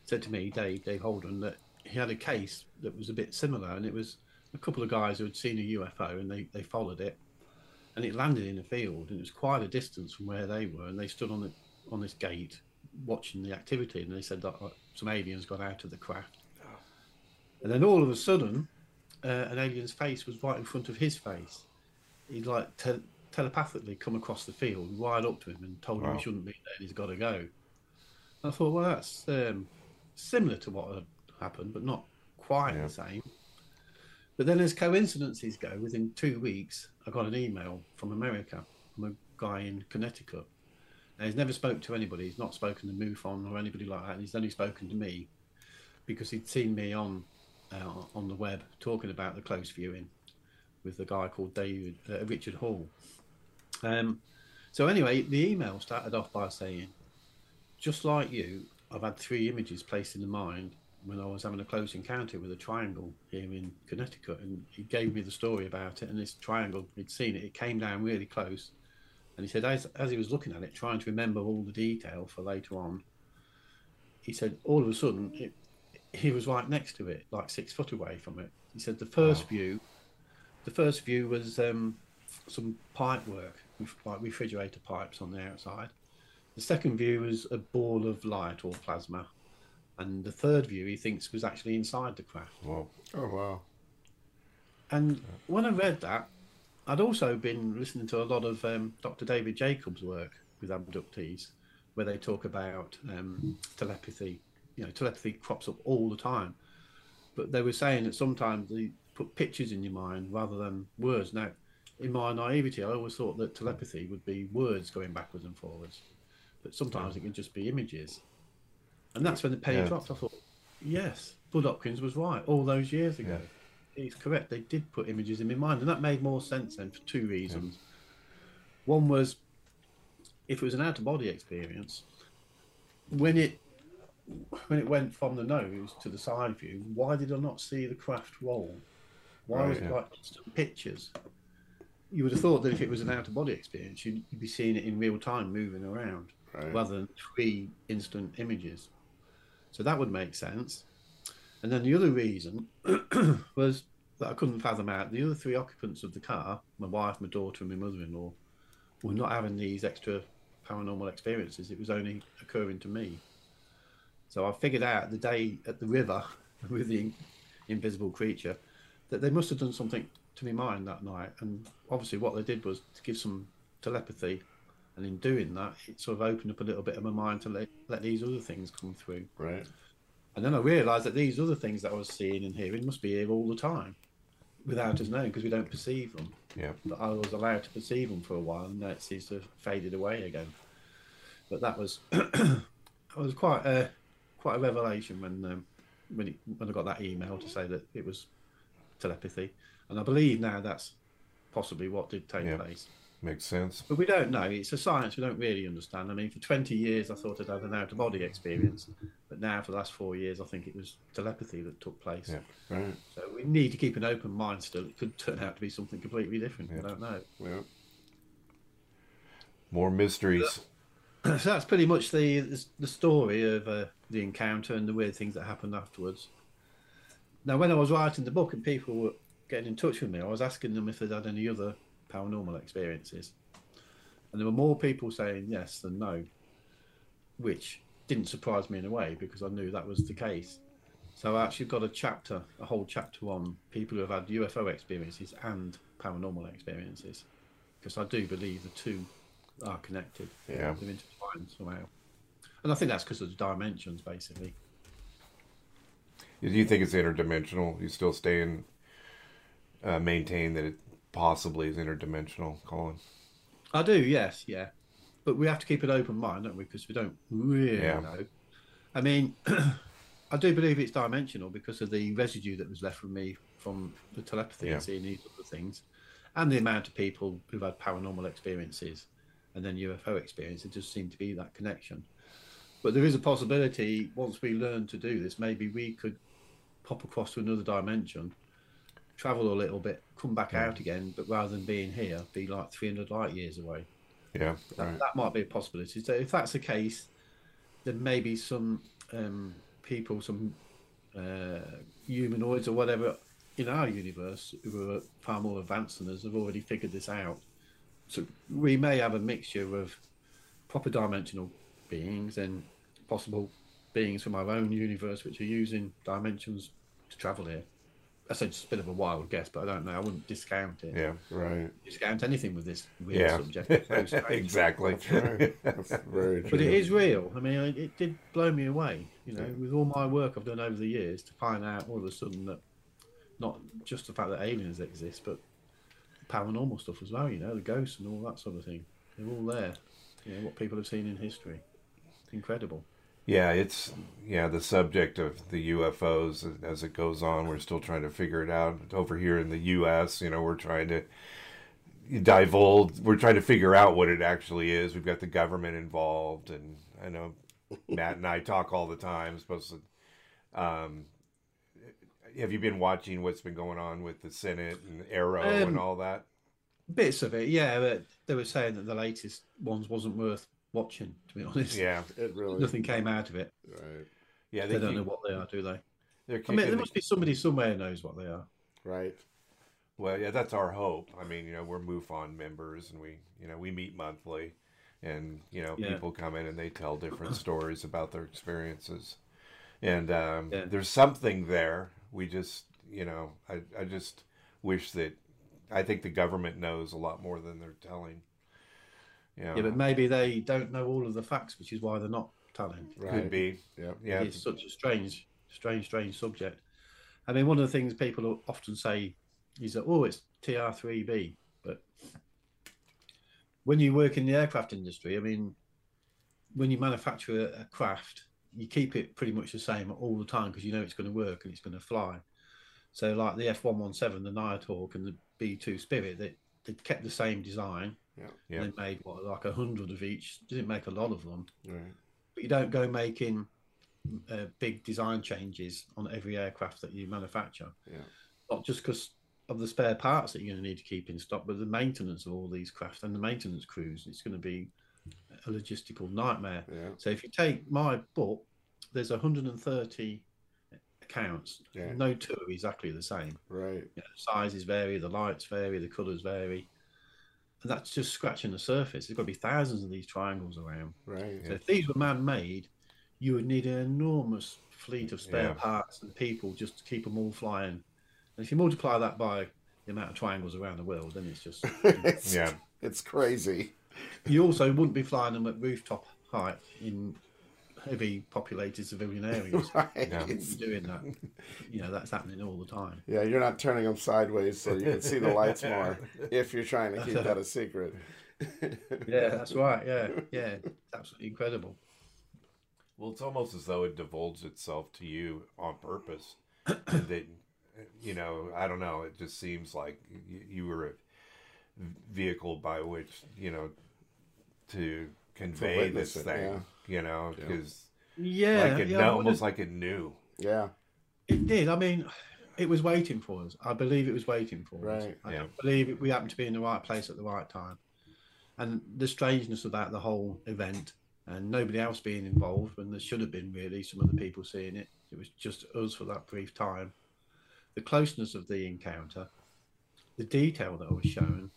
said to me, Dave, Dave Holden, that he had a case that was a bit similar, and it was a couple of guys who had seen a UFO and they, they followed it, and it landed in a field, and it was quite a distance from where they were, and they stood on the on this gate watching the activity, and they said that uh, some aliens got out of the craft, and then all of a sudden, uh, an alien's face was right in front of his face. He'd like te- telepathically come across the field, right up to him, and told him he shouldn't be there. and He's got to go. I thought, well, that's um, similar to what had happened, but not quite Yeah. the same. But then, as coincidences go, within two weeks, I got an email from America from a guy in Connecticut. Now, he's never spoke to anybody. He's not spoken to MUFON or anybody like that. And He's only spoken to me because he'd seen me on uh, on the web talking about the close viewing with a guy called David uh, Richard Hall. Um, so anyway, the email started off by saying, just like you, I've had three images placed in the mind when I was having a close encounter with a triangle here in Connecticut. And he gave me the story about it. And this triangle, he'd seen it, it came down really close. And he said, as, as he was looking at it, trying to remember all the detail for later on, he said, all of a sudden, it, he was right next to it, like six foot away from it. He said, the first view, the first view was um, some pipe work, like refrigerator pipes on the outside. The second view was a ball of light or plasma, and the third view he thinks was actually inside the craft. Wow! Oh wow. And when I read that, I'd also been listening to a lot of um, Dr. David Jacobs' work with abductees, where they talk about um, telepathy. You know, telepathy crops up all the time, but they were saying that sometimes they put pictures in your mind rather than words. Now, in my naivety, I always thought that telepathy would be words going backwards and forwards, but sometimes it can just be images. And that's when the penny Yeah. dropped. I thought, yes, Bud Hopkins was right all those years ago. Yeah. He's correct. They did put images in my mind, and that made more sense then for two reasons. One was if it was an out of body experience, when it when it went from the nose to the side view, why did I not see the craft roll? Why was Right, it yeah. like pictures? You would have thought that if it was an out of body experience, you'd, you'd be seeing it in real time moving around Right. rather than three instant images. So that would make sense. And then the other reason was that I couldn't fathom out the other three occupants of the car, my wife, my daughter, and my mother in law, were not having these extra paranormal experiences. It was only occurring to me. So I figured out the day at the river with the invisible creature that they must have done something to my mind that night. And obviously, what they did was to give some telepathy. And in doing that, it sort of opened up a little bit of my mind to let, let these other things come through. Right. And then I realised that these other things that I was seeing and hearing must be here all the time. without us knowing because we don't perceive them. Yeah. But I was allowed to perceive them for a while, and that seems to have faded away again. But that was that was quite a quite a revelation when um, when it, when I got that email to say that it was telepathy, and I believe now that's possibly what did take Yeah. place. Makes sense. But we don't know. It's a science we don't really understand. I mean, for 20 years, I thought I'd had an out of body experience. But now, for the last four years, I think it was telepathy that took place. Yeah. Right. So we need to keep an open mind still. It could turn out to be something completely different. Yeah. I don't know. Yeah. More mysteries. so that's pretty much the the, the story of uh, the encounter and the weird things that happened afterwards. Now, when I was writing the book and people were getting in touch with me, I was asking them if they'd had any other paranormal experiences, and there were more people saying yes than no, which didn't surprise me in a way because I knew that was the case. So I actually got a chapter, a whole chapter on people who have had UFO experiences and paranormal experiences, because I do believe the two are connected Yeah. they're intertwined somehow. And I think that's because of the dimensions, basically. Do you think it's interdimensional? You still stay in, uh, maintain that it possibly is interdimensional, Colin? I do, yes, yeah. But we have to keep an open mind, don't we? Because we don't really Yeah. know. I mean, I do believe it's dimensional because of the residue that was left from me from the telepathy Yeah. and seeing these other things, and the amount of people who've had paranormal experiences and then UFO experience. It just seemed to be that connection. But there is a possibility once we learn to do this, maybe we could pop across to another dimension, travel a little bit, come back out again, but rather than being here, be like 300 light years away. Yeah. That, Right. that might be a possibility. So if that's the case, then maybe some um, people, some uh, humanoids or whatever in our universe who are far more advanced than us have already figured this out. So we may have a mixture of proper dimensional beings and possible beings from our own universe which are using dimensions to travel here. That's just a bit of a wild guess, but I don't know. I wouldn't discount it. Yeah. Right. Discount anything with this weird Yeah. subject. It's so exactly. That's right. That's very true. But it is real. I mean, it, it did blow me away. You know, with all my work I've done over the years, to find out all of a sudden that not just the fact that aliens exist, but paranormal stuff as well. You know, the ghosts and all that sort of thing. They're all there. You know what people have seen in history. Incredible. Yeah, it's yeah the subject of the UFOs as it goes on. We're still trying to figure it out over here in the U.S. You know, we're trying to divulge. We're trying to figure out what it actually is. We've got the government involved, and I know Matt and I talk all the time. Supposed to. Um, have you been watching what's been going on with the Senate and AARO and Um, all that? Bits of it, yeah. But they were saying that the latest ones wasn't worth watching. To be honest, Yeah, It really. nothing came out of it. Right. yeah. They, don't keep- know what they are, do they? I mean, there the- must be somebody somewhere who knows what they are. Right. Well, yeah, that's our hope. I mean, you know, we're MUFON members, and we, you know, we meet monthly, and you know, Yeah. people come in and they tell different stories about their experiences, and um, Yeah. there's something there. We just, you know, I, I just wish that I think the government knows a lot more than they're telling. You know, Yeah, but maybe they don't know all of the facts, which is why they're not telling. Right. could be. Yep. Yeah, It's such a strange, strange, strange subject. I mean, one of the things people often say is that, oh, it's TR3B. But when you work in the aircraft industry, I mean, when you manufacture a, a craft, you keep it pretty much the same all the time because you know it's going to work and it's going to fly. So, like the F117, the Nighthawk, and the B2 Spirit, they, they kept the same design. Yeah. Yeah. They made what, like a hundred of each. Didn't make a lot of them Right. but you don't go making uh, big design changes on every aircraft that you manufacture. Yeah. Not just because of the spare parts that you're going to need to keep in stock, but the maintenance of all these crafts and the maintenance crews. It's going to be a logistical nightmare. Yeah. So if you take my book, there's 130 accounts. Yeah. No two are exactly the same. Right. You know, sizes vary, the lights vary, the colours vary. And that's just scratching the surface. There's got to be thousands of these triangles around. Right. So if these were man-made, you would need an enormous fleet of spare Yeah. parts and people just to keep them all flying. And if you multiply that by the amount of triangles around the world, then it's just. it's, Yeah. It's crazy. you also wouldn't be flying them at rooftop height in heavy populated civilian areas. right. Yeah. Doing that, you know, that's happening all the time. Yeah, you're not turning them sideways so you can see the lights more if you're trying to keep that a secret. Yeah, that's right. Yeah, yeah, it's absolutely incredible. Well, it's almost as though it divulges itself to you on purpose. that you know, I don't know. It just seems like you, you were a vehicle by which you know to convey this it, thing. yeah. You know, because Yeah, like it yeah, almost like it knew. Yeah, it did. I mean, it was waiting for us. I believe it was waiting for us. Right. I Yeah. believe we happened to be in the right place at the right time. And the strangeness about the whole event and nobody else being involved when there should have been really some other people seeing it. It was just us for that brief time. The closeness of the encounter, the detail that was shown,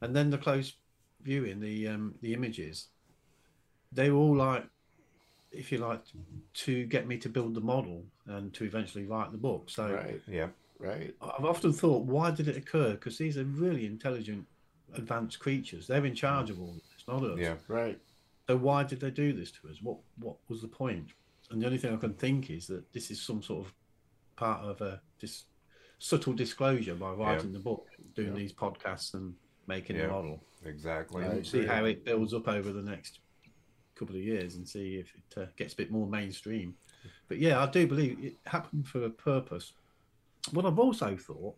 and then the close viewing, the um, the images. They were all like, if you like, to get me to build the model and to eventually write the book. So right, Yeah, right. I've often thought, why did it occur? Because these are really intelligent, advanced creatures. They're in charge of all this, not us. yeah, Right. So why did they do this to us? What what was the point? And the only thing I can think is that this is some sort of part of a this subtle disclosure by writing the book, doing Yeah. these podcasts and making Yeah. the model. exactly. Right. And see how it builds up over the next couple of years and see if it uh, gets a bit more mainstream. But yeah, I do believe it happened for a purpose. What I've also thought,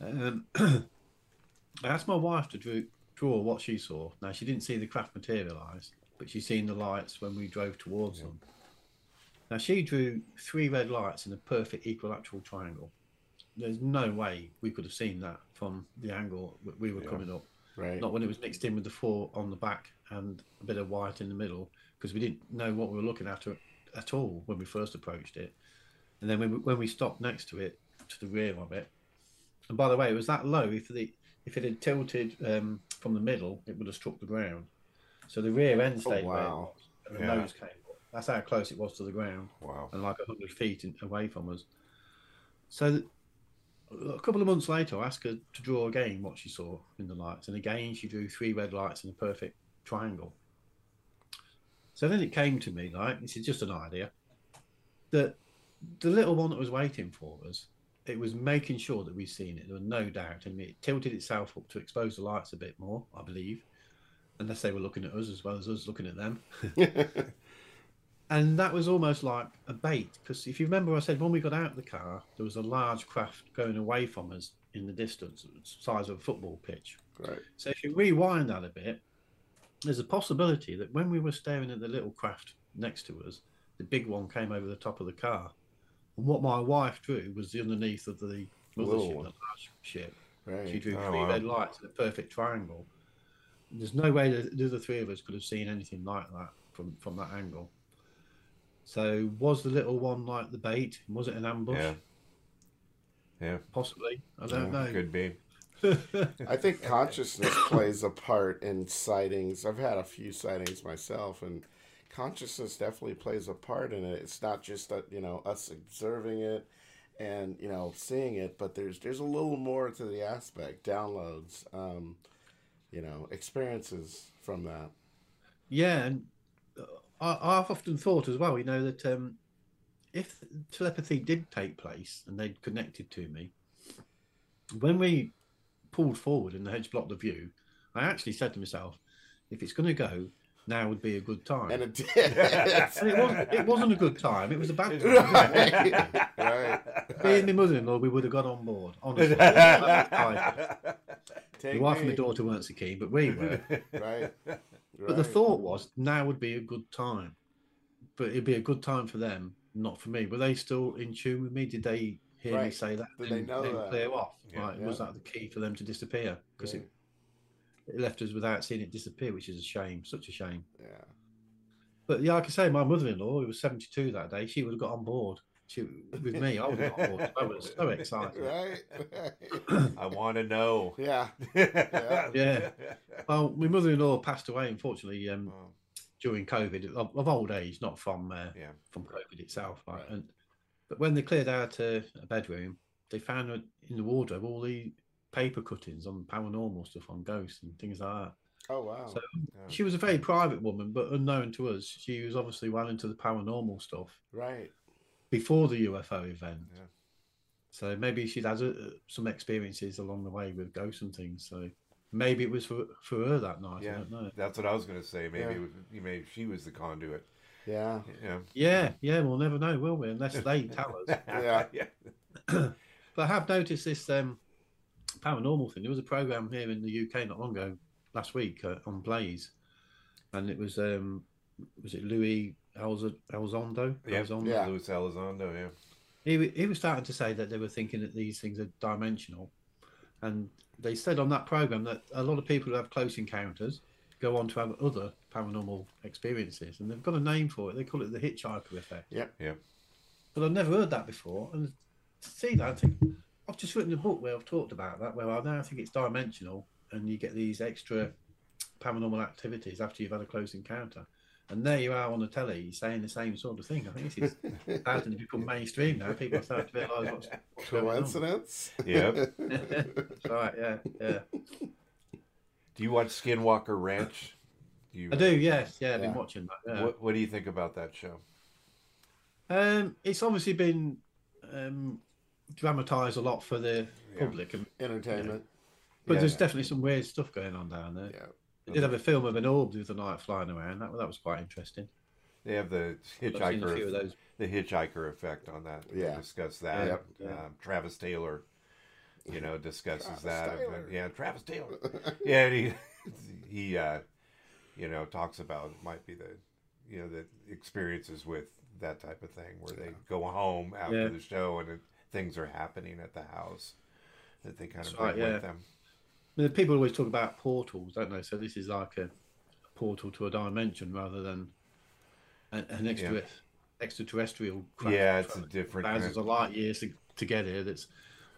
um, I asked my wife to draw, draw what she saw. Now she didn't see the craft materialise, but she's seen the lights when we drove towards them. Now she drew three red lights in a perfect equilateral triangle. There's no way we could have seen that from the angle we were Yeah. coming up Right. not when it was mixed in with the four on the back and a bit of white in the middle because we didn't know what we were looking at at all when we first approached it and then when we, when we stopped next to it to the rear of it and by the way it was that low if the if it had tilted um, from the middle it would have struck the ground so the rear end stayed where it wow. was, and the Yeah. nose came up that's how close it was to the ground Wow. and like 100 feet in, away from us. So a couple of months later, I asked her to draw again what she saw in the lights. And again, she drew three red lights in a perfect triangle. So then it came to me, like, this is just an idea, that the little one that was waiting for us, it was making sure that we'd seen it. There was no doubt. And it tilted itself up to expose the lights a bit more, I believe, unless they were looking at us as well as us looking at them and that was almost like a bait because if you remember i said when we got out of the car there was a large craft going away from us in the distance the size of a football pitch right. so if you rewind that a bit there's a possibility that when we were staring at the little craft next to us the big one came over the top of the car and what my wife drew was the underneath of the mothership the large ship she drew Oh, three wow. red lights in a perfect triangle. There's no way that the other three of us could have seen anything like that from from that angle. So was the little one like the bait? Was it an ambush? Yeah. Yeah. Possibly. I don't know. Could be. I think consciousness plays a part in sightings. I've had a few sightings myself, and consciousness definitely plays a part in it. It's not just that you know us observing it and you know seeing it, but there's there's a little more to the aspect. Downloads, um, you know, experiences from that. Yeah, and uh, I, I've often thought as well. You know that um, if telepathy did take place and they'd connected to me, when we pulled forward and the hedge blocked the view, I actually said to myself, if it's going to go, now would be a good time. And it did. And it wasn't. It wasn't a good time. It was a bad time. right, right. And my mother-in-law, we would have got on board. Honestly, my wife and my daughter weren't so keen, but we were. Right. But the thought was now would be a good time, but it'd be a good time for them, not for me. Were they still in tune with me? Did they hear me say that? Did they know that? Clear off. Yeah. Like, Was that the key for them to disappear? Because Right. it, it left us without seeing it disappear, which is a shame. Such a shame. Yeah. But yeah, like I can say, my mother-in-law, who was seventy-two that day, she would have got on board. She with me, I got. I was so excited. Right. I want to know. yeah. Yeah. Well, my mother-in-law passed away, unfortunately, um, Oh, during COVID of, of old age, not from uh, yeah. from COVID itself. Right? Right. And but when they cleared out a, a bedroom, they found in the wardrobe all the paper cuttings on paranormal stuff, on ghosts and things like that. Oh wow. So- She was a very private woman, but unknown to us, she was obviously well into the paranormal stuff right. Before the UFO event. Yeah. So maybe she'd had uh, some experiences along the way with ghosts and things. So maybe it was for for her that night. I Yeah. don't know. That's what I was going to say. Maybe Yeah. it was, maybe she was the conduit. Yeah. Yeah. Yeah, yeah, we'll never know, will we? Unless they tell us. Yeah. yeah. But I have noticed this um, paranormal thing. There was a program here in the UK not long ago, last week uh, on Blaze, and it was um, was it Louis Elz- Elzondo? Yeah. Elzondo? Yeah. Luis Elizondo. Yeah. He, he was starting to say that they were thinking that these things are dimensional, and they said on that program that a lot of people who have close encounters go on to have other paranormal experiences, and they've got a name for it. They call it the hitchhiker effect. Yep. Yeah. But I've never heard that before, and to see that, I think I've just written a book where I've talked about that, where I now think it's dimensional, and you get these extra paranormal activities after you've had a close encounter. And there you are on the telly saying the same sort of thing. I think this is starting to become mainstream now. People are starting to realise what's, what's going on. Coincidence? Yep. That's right, yeah, yeah. Do you watch Skinwalker Ranch? Do you, I do, yes, yeah, I've been watching that. Yeah. What What do you think about that show? Um, it's obviously been um, dramatised a lot for the Yeah. public, and, Entertainment. but Yeah, there's yeah. definitely some weird stuff going on down there. Yeah. They did have a film of an orb with the night flying around. That that was quite interesting. They have the I've seen a few of hitchhiker, those. the hitchhiker effect on that. They Yeah. discuss that. Yep. Yeah. Um, Travis Taylor, you know, discusses Travis that. Taylor. Yeah, Travis Taylor. yeah, he he uh, you know talks about might be the you know the experiences with that type of thing where they go home after Yeah. the show and it, things are happening at the house that they kind of That's bring right, yeah. with them. I mean, people always talk about portals, don't they? So this is like a, portal to a dimension rather than an, an extra extraterrestrial. Craft Yeah, it's a traveling different. thousands of light years to, to get here. That's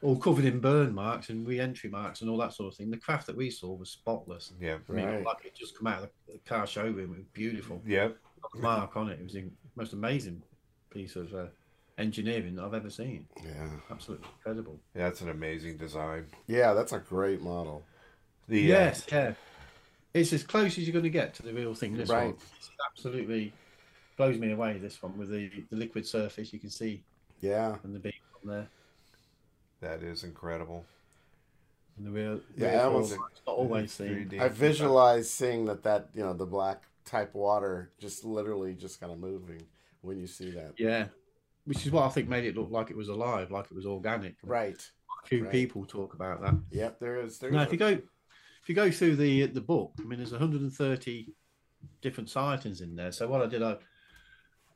all covered in burn marks and re-entry marks and all that sort of thing. The craft that we saw was spotless. yeah, I mean, Right. like it just come out of the car showroom. It was beautiful. yeah, Not a mark on it. It was the most amazing piece of uh, engineering that I've ever seen. Yeah. Absolutely incredible. Yeah, that's an amazing design. Yeah, that's a great model. The uh, Yes, yeah. It's as close as you're going to get to the real thing. This Right. one, it's absolutely blows me away. This one with the, the liquid surface you can see Yeah. and the beam on there that is incredible. and the real. Yeah, real I almost- form. It's not always seen. 3D. I visualize seeing that that you know the black type water just literally just kind of moving when you see that. Yeah, which is what I think made it look like it was alive, like it was organic. Right. A few right. people talk about that. Yep. There is. There's. Now, a- if you go, if you go through the the book, I mean, there's 130 different sightings in there. So what I did, I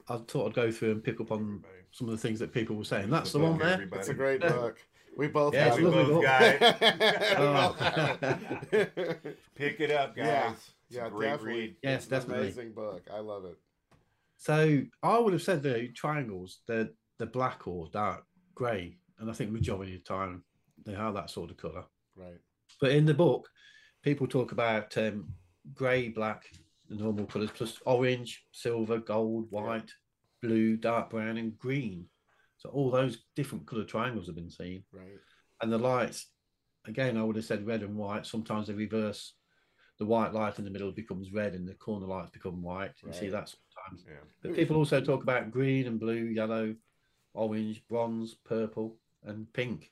I thought I'd go through and pick up on some of the things that people were saying. That's the one there. It's a great book. We both Yeah, have it's a it. book. guys. Pick it up, guys. Yeah. Yeah, great definitely. read. Yes, It's an definitely. Amazing book. I love it. So I would have said the triangles, they're the black or dark grey, and I think majority of the time they are that sort of colour. Right. But in the book, people talk about um, grey, black, the normal colours, plus orange, silver, gold, white, blue, dark brown, and green. So all those different coloured triangles have been seen. Right. And the lights, again, I would have said red and white. Sometimes they reverse. The white light in the middle becomes red, and the corner lights become white. You see Right. Yeah. But people also talk about green and blue, yellow, orange, bronze, purple, and pink.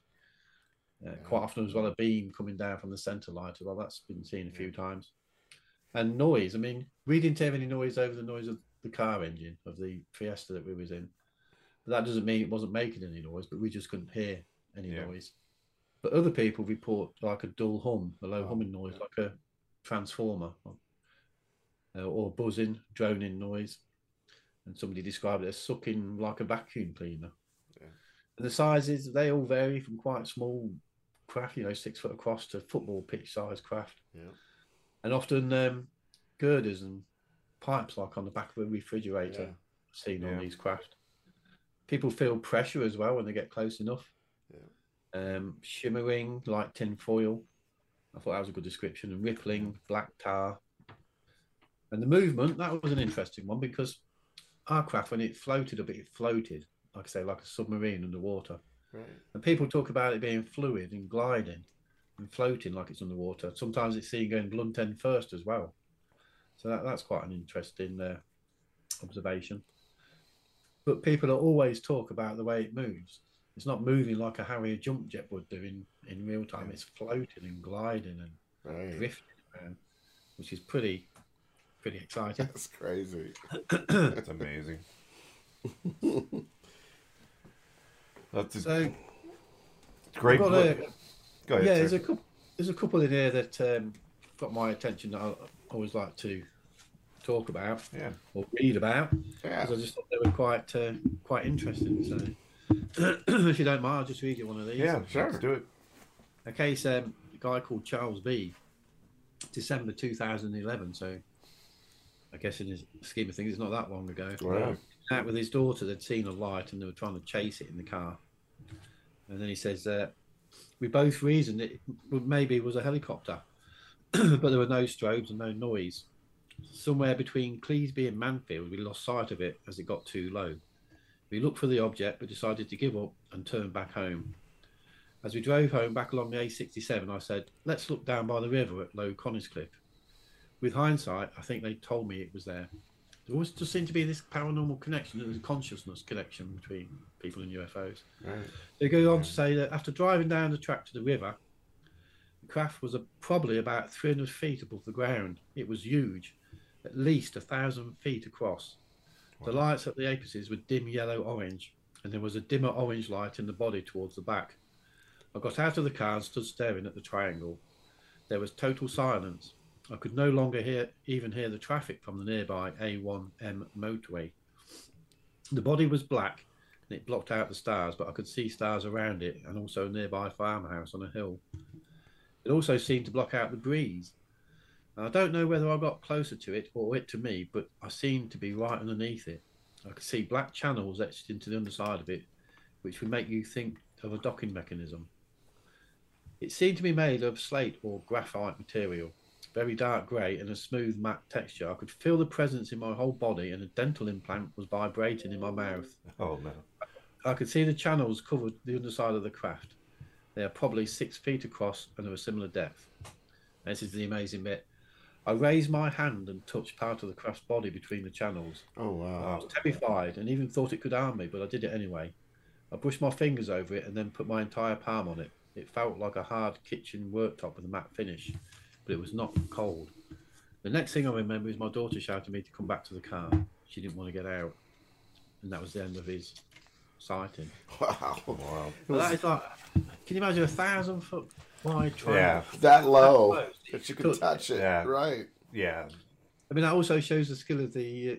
Uh, Quite often, as well, a beam coming down from the centre light. Well, that's been seen a few times. And noise. I mean, we didn't have any noise over the noise of the car engine of the Fiesta that we was in. But that doesn't mean it wasn't making any noise, but we just couldn't hear any Yeah. noise. But other people report like a dull hum, a low Oh, humming noise, yeah. like a transformer, uh, or buzzing, droning noise. And somebody described it as sucking like a vacuum cleaner. Yeah. And the sizes, they all vary from quite small craft, you know, six foot across to football pitch size craft. Yeah. And often um, girders and pipes, like on the back of a refrigerator, Yeah. seen on these craft. People feel pressure as well when they get close enough. Um, shimmering like tin foil. I thought that was a good description. And rippling, black tar. And the movement, that was an interesting one because our craft, when it floated a bit, it floated, like I say, like a submarine underwater. Right. And people talk about it being fluid and gliding. and floating like it's underwater. Sometimes it's seen going blunt end first as well. So that, that's quite an interesting uh, observation. But people always talk about the way it moves. It's not moving like a Harrier jump jet would do in, in real time. It's floating and gliding and Right. drifting around, which is pretty pretty exciting. That's crazy. That's amazing. That's a So great. I've got a- Go ahead. yeah, sir. there's a couple. There's a couple in here that um, got my attention that I always like to talk about Yeah. or read about Yeah. because I just thought they were quite uh, quite interesting. So, if you don't mind, I'll just read you one of these. Yeah, Sure. Let's do it. A case, um, a guy called Charles B. December 2011. So, I guess in his scheme of things, it's not that long ago. Wow. out with his daughter. They'd seen a light and they were trying to chase it in the car. And then he says, uh, "We both reasoned it maybe it was a helicopter, but there were no strobes and no noise. Somewhere between Cleesby and Manfield, we lost sight of it as it got too low. We looked for the object, but decided to give up and turn back home. As we drove home back along the A67, I said, "Let's look down by the river at Low Coniscliffe." With hindsight, I think they told me it was there. There always just seemed to be this paranormal connection, a consciousness connection between people and UFOs. Right. They go on to say that after driving down the track to the river, the craft was a, probably about 300 feet above the ground. It was huge, at least a thousand feet across. The lights at the apices were dim yellow orange, and there was a dimmer orange light in the body towards the back. I got out of the car and stood staring at the triangle. There was total silence. I could no longer hear even hear the traffic from the nearby A1M motorway. The body was black and it blocked out the stars, but I could see stars around it and also a nearby farmhouse on a hill. It also seemed to block out the breeze. I don't know whether I got closer to it or it to me, but I seemed to be right underneath it. I could see black channels etched into the underside of it, which would make you think of a docking mechanism. It seemed to be made of slate or graphite material, very dark grey and a smooth matte texture. I could feel the presence in my whole body, and a dental implant was vibrating in my mouth. Oh no. I could see the channels covered the underside of the craft. They are probably six feet across and of a similar depth. This is the amazing bit. I raised my hand and touched part of the craft's body between the channels. Oh wow. I was terrified and even thought it could harm me, but I did it anyway. I brushed my fingers over it and then put my entire palm on it. It felt like a hard kitchen worktop with a matte finish, but it was not cold. The next thing I remember is my daughter shouted me to come back to the car. She didn't want to get out. And that was the end of his sighting. Wow. Wow. But that is like, can you imagine a thousand foot wide triangle? Yeah. That low That close. that you Could- can touch it. Yeah. Right. Yeah. I mean, that also shows the skill of the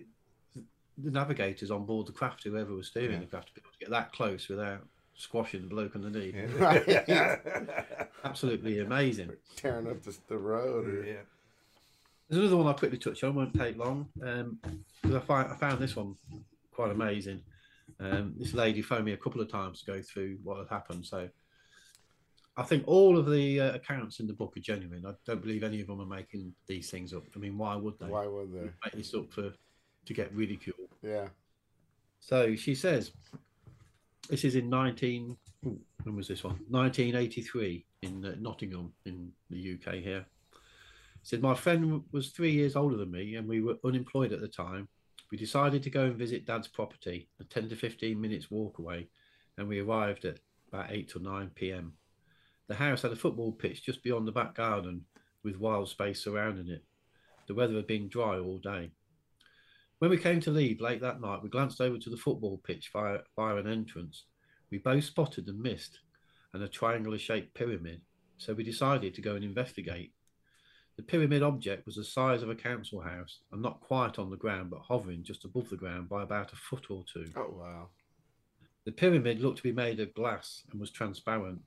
uh, the navigators on board the craft, whoever was steering Yeah. the craft, to be able to get that close without squashing the bloke underneath. Yeah. Absolutely amazing. Tearing up the, the road. Or, yeah. There's another one I'll quickly touch on, won't take long, because I, find, I found this one quite amazing. Um, this lady phoned me a couple of times to go through what had happened. So I think all of the uh, accounts in the book are genuine. I don't believe any of them are making these things up. I mean, why would they Why would they? make this up for to get ridiculed? Yeah. So she says, this is in 19, when was this one? 1983 in uh, Nottingham in the UK here. Said, my friend was three years older than me and we were unemployed at the time. We decided to go and visit dad's property, a 10 to 15 minutes walk away, and we arrived at about 8 or 9 p.m. The house had a football pitch just beyond the back garden with wild space surrounding it. The weather had been dry all day. When we came to leave late that night, we glanced over to the football pitch via, via an entrance. We both spotted and missed and a triangular shaped pyramid, so we decided to go and investigate. The pyramid object was the size of a council house and not quite on the ground, but hovering just above the ground by about a foot or two. Oh wow. The pyramid looked to be made of glass and was transparent.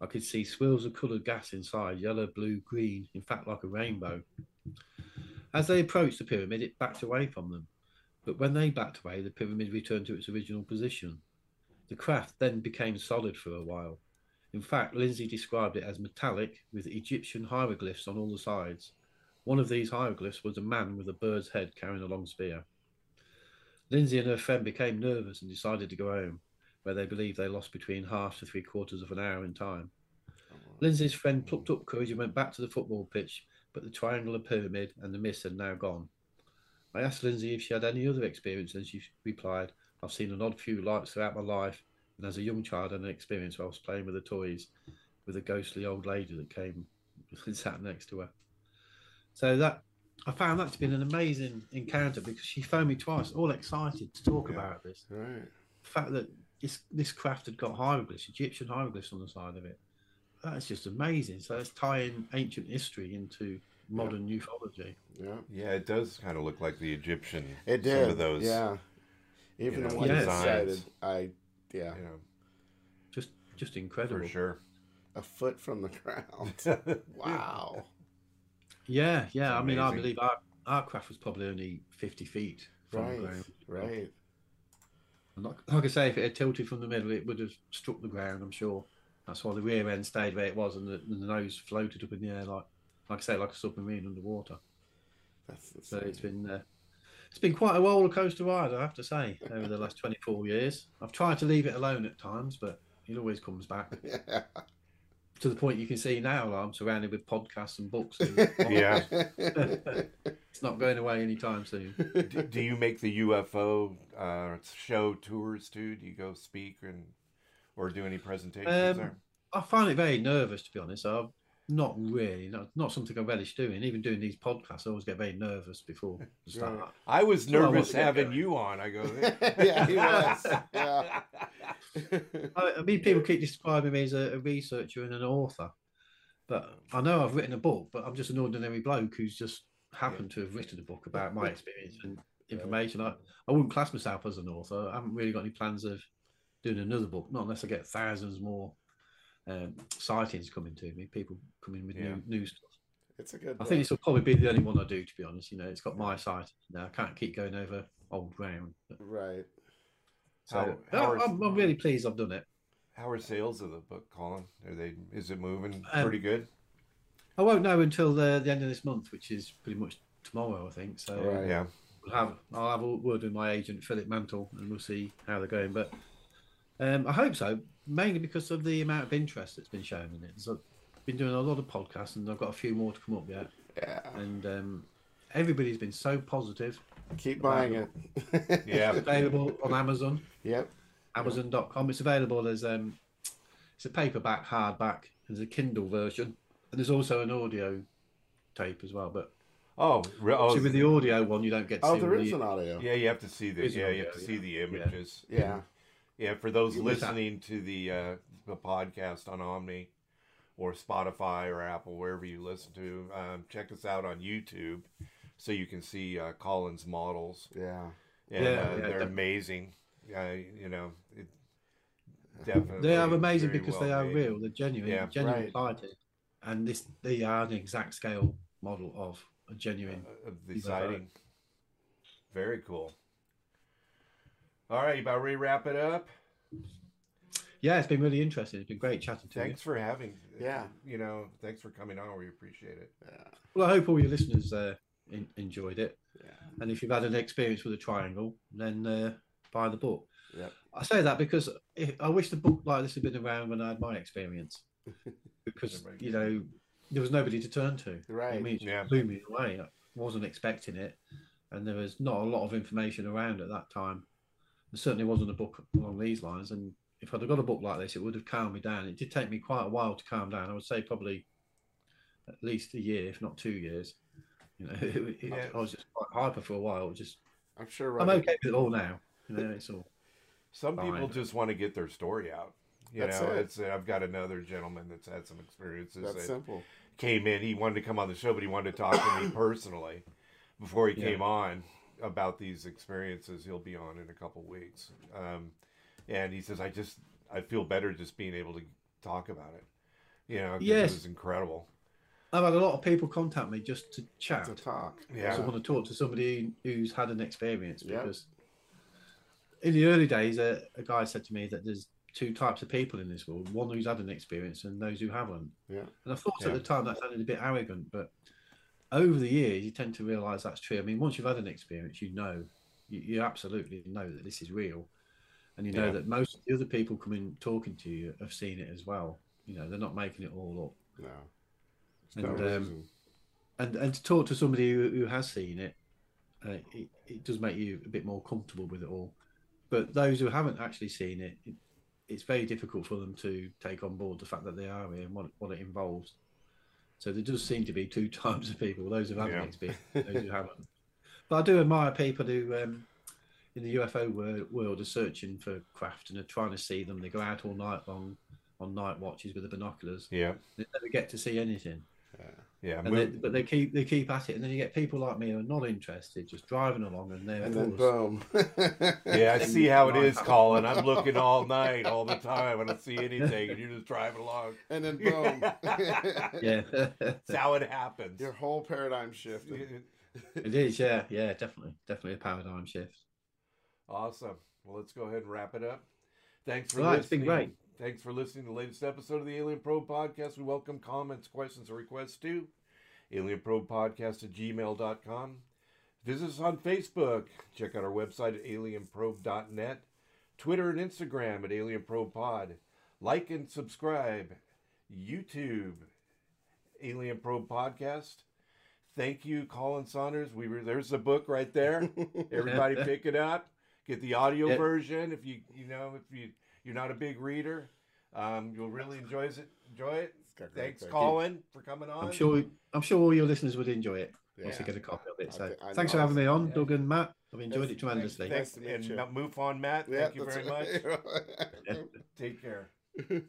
I could see swirls of coloured gas inside yellow, blue, green, in fact, like a rainbow. As they approached the pyramid, it backed away from them. But when they backed away, the pyramid returned to its original position. The craft then became solid for a while. In fact, Lindsay described it as metallic with Egyptian hieroglyphs on all the sides. One of these hieroglyphs was a man with a bird's head carrying a long spear. Lindsay and her friend became nervous and decided to go home, where they believe they lost between half to three quarters of an hour in time. Oh, Lindsay's friend plucked up courage and went back to the football pitch, but the triangular pyramid and the mist had now gone. I asked Lindsay if she had any other experience, and she replied, I've seen an odd few lights throughout my life, and as a young child, I had an experience where I was playing with the toys with a ghostly old lady that came and sat next to her. So that I found that to be an amazing encounter because she phoned me twice, all excited to talk Yeah. about this. Right. The fact that this this craft had got hieroglyphs, Egyptian hieroglyphs on the side of it. That's just amazing. So it's tying ancient history into modern ufology. Yeah. Yeah, it does kind of look like the Egyptian. It Some of those. Yeah. Even know, the one you designs. cited, I yeah, You know, Just just incredible. for sure. a foot from the ground. Wow. Yeah, yeah. I mean, I believe our, our craft was probably only 50 feet from the ground. Right. Like, like I say, if it had tilted from the middle, it would have struck the ground, I'm sure. That's why the rear end stayed where it was and the, and the nose floated up in the air, like, like I say, like a submarine underwater. That's So insane. it's been uh, it's been quite a roller coaster ride, I have to say, over the last 24 years. I've tried to leave it alone at times, but it always comes back yeah. to the point you can see now. I'm surrounded with podcasts and books. And Yeah. it's not going away anytime soon. do, do you make the UFO uh, show tours too? Do you go speak and or do any presentations Um, there? I find it very nervous, to be honest. I'm not really, not, not something I relish doing. Even doing these podcasts, I always get very nervous before the start. Right. I was Well, I want nervous to get having you on. I go, yeah, he was. Yeah. I, I mean, people keep describing me as a, a researcher and an author, but I know I've written a book, but I'm just an ordinary bloke who's just happened to have written a book about my experience and information. I, I wouldn't class myself as an author. I haven't really got any plans of doing another book, not unless I get thousands more um, sightings coming to me, people coming with Yeah. new, new stuff. It's a good. I think this will probably be the only one I do, to be honest. You know, it's got my site now. I can't keep going over old ground. But, right. so How- how are- I'm, I'm really pleased I've done it. How are sales of the book, Colin? Are they? Is it moving Um, pretty good? I won't know until the, the end of this month, which is pretty much tomorrow, I think. So Right. Yeah. we'll have I'll have a word with my agent Philip Mantle, and we'll see how they're going. But um, I hope so, mainly because of the amount of interest that's been shown in it. So I've been doing a lot of podcasts, and I've got a few more to come up yet. Yeah. And um, everybody's been so positive. Keep buying it. Yeah. It's available on Amazon. Yep. Amazon.com. It's available as um, it's a paperback, hardback. There's a Kindle version, and there's also an audio tape as well. But Oh, re- oh see, with the audio one, you don't get to Oh, see there all is the, an audio. yeah. You have to see the Is an yeah. You have audio, to see yeah. the Yeah. images. Yeah. Yeah, for those You listening to the uh, the podcast on Omni or Spotify or Apple, wherever you listen to, um, check us out on YouTube so you can see uh, Colin's models. Yeah. And Yeah, uh, yeah, they're amazing. Uh, you know, it, definitely. They are amazing because well they are made. real. They're genuine, Yeah. genuine Right. sighted, and this they are an exact scale model of a genuine. Uh, of the sighting. Very cool. All right, you about ready to wrap it up? Yeah, it's been really interesting. It's been great chatting to Thanks for having. Yeah. You know, thanks for coming on. We appreciate it. Yeah. Well, I hope all your listeners uh, in, enjoyed it, Yeah. and if you've had an experience with a triangle, then uh, buy the book. Yep. I say that because if, I wish the book like this had been around when I had my experience, because you know there was nobody to turn to. Right. I Right. mean, it Yeah. blew me away. I wasn't expecting it, and there was not a lot of information around at that time. There certainly wasn't a book along these lines. And if I'd have got a book like this, it would have calmed me down. It did take me quite a while to calm down. I would say probably at least a year, if not two years. You know, it, it- Yeah. I was just quite hyper for a while. Just I'm sure. I'm okay with it all now. You know, it's all. Some people just want to get their story out. You That's know, it. it's I've got another gentleman that's had some experiences That's that simple. came in. He wanted to come on the show, but he wanted to talk to me personally before he Yeah. came on about these experiences. He'll be on in a couple weeks, um, and he says, "I just I feel better just being able to talk about it." You know, 'cause Yes. it was incredible. I've had a lot of people contact me just to chat. To talk. Yeah. So I want to talk to somebody who's had an experience Yeah. because in the early days, a, a guy said to me that there's two types of people in this world: one who's had an experience and those who haven't. Yeah. And I thought Yeah. at the time that sounded a bit arrogant, but over the years, you tend to realise that's true. I mean, once you've had an experience, you know, you, you absolutely know that this is real, and you know Yeah. that most of the other people coming talking to you have seen it as well. You know, they're not making it all up. No. And, um, and and to talk to somebody who, who has seen it, uh, it, it does make you a bit more comfortable with it all. But those who haven't actually seen it, it, it's very difficult for them to take on board the fact that they are here and what, what it involves. So there does seem to be two types of people: those who haven't Yeah. experienced, those who haven't. But I do admire people who, um, in the UFO world, are searching for craft and are trying to see them. They go out all night long on night watches with the binoculars. Yeah. They never get to see anything. Yeah. And they, but they keep they keep at it, and then you get people like me who are not interested, just driving along, and they're And then boom. Yeah, I see how it is, Colin. I'm looking all night, all the time. And I don't see anything, and you're just driving along. and then boom. yeah, That's how it happens. Your whole paradigm shift. it is. Yeah, yeah, definitely, definitely a paradigm shift. Awesome. Well, let's go ahead and wrap it up. Thanks for Right, it's listening. been great. Thanks for listening to the latest episode of the Alien Probe Podcast. We welcome comments, questions, or requests to alienprobepodcast at gmail.com. Visit us on Facebook. Check out our website at alienprobe.net. Twitter and Instagram at alienprobepod. Like and subscribe. YouTube, Alien Probe Podcast. Thank you, Colin Saunders. We were there's the book right there. Everybody pick it up. Get the audio version if you you know if you you're not a big reader. Um, you'll really enjoy it. Enjoy it. It's great Thanks. Colin, for coming on. I'm sure. I'm sure all your listeners would enjoy it once Yeah. they get a copy of it. So, thi- I thanks know. for having me on, Yeah. Doug and Matt. I've enjoyed Thanks- it tremendously. thanks. Thanks, Nice to and you. move on, Matt. Yeah, Thank you very much. Take care. Great.